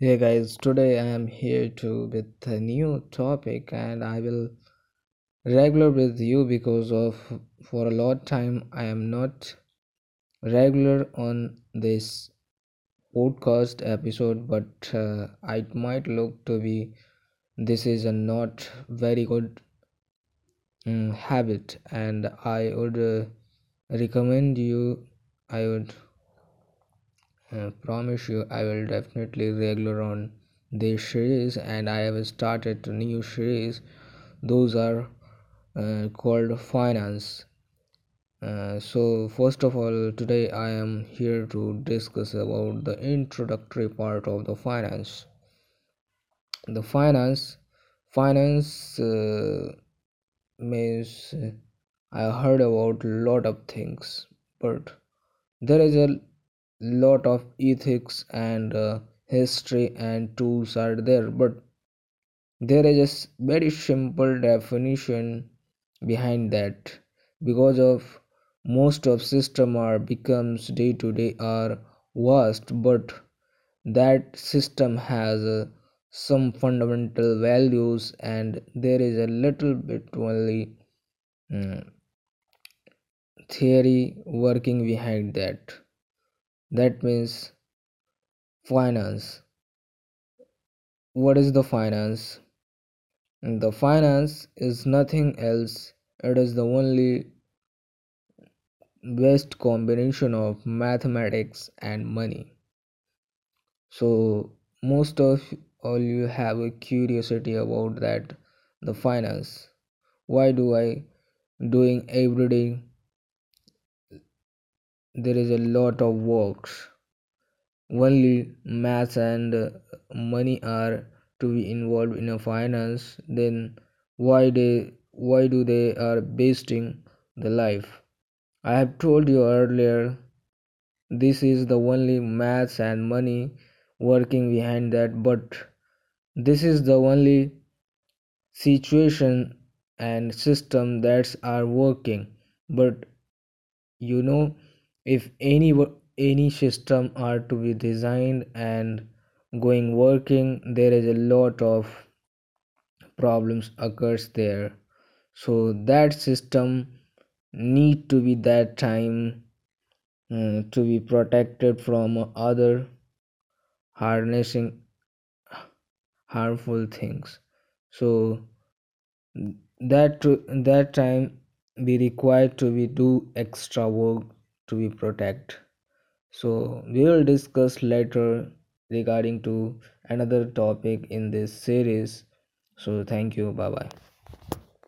Hey guys, today I am here to with a new topic and I will regular with you because of for a lot time I am not regular on this podcast episode but uh, it might look to be this is a not very good um, habit and I would uh, recommend you I would uh, promise you I will definitely regular on this series and I have started a new series. Those are uh, called finance. Uh, so first of all today I am here to discuss about the introductory part of the finance. The finance finance uh, means uh, I heard about lot of things but there is a lot of ethics and uh, history and tools are there but there is a very simple definition behind that. Because of most of system are becomes day to day are vast but that system has uh, some fundamental values and there is a little bit only mm, theory working behind that that means finance. What is the finance? The finance is nothing else. It is the only best combination of mathematics and money. So most of all you have a curiosity about that the finance. Why do i doing every day there is a lot of works. Only maths and money are to be involved in a finance then why they why do they are basing the life? I have told you earlier this is the only maths and money working behind that but this is the only situation and system that are working. But you know if any any system are to be designed and going working there is a lot of problems occurs there. So that system need to be that time uh, to be protected from other harnessing harmful things. So that that time be required to be do extra work to be protect. So we will discuss later regarding to another topic in this series. So thank you. Bye bye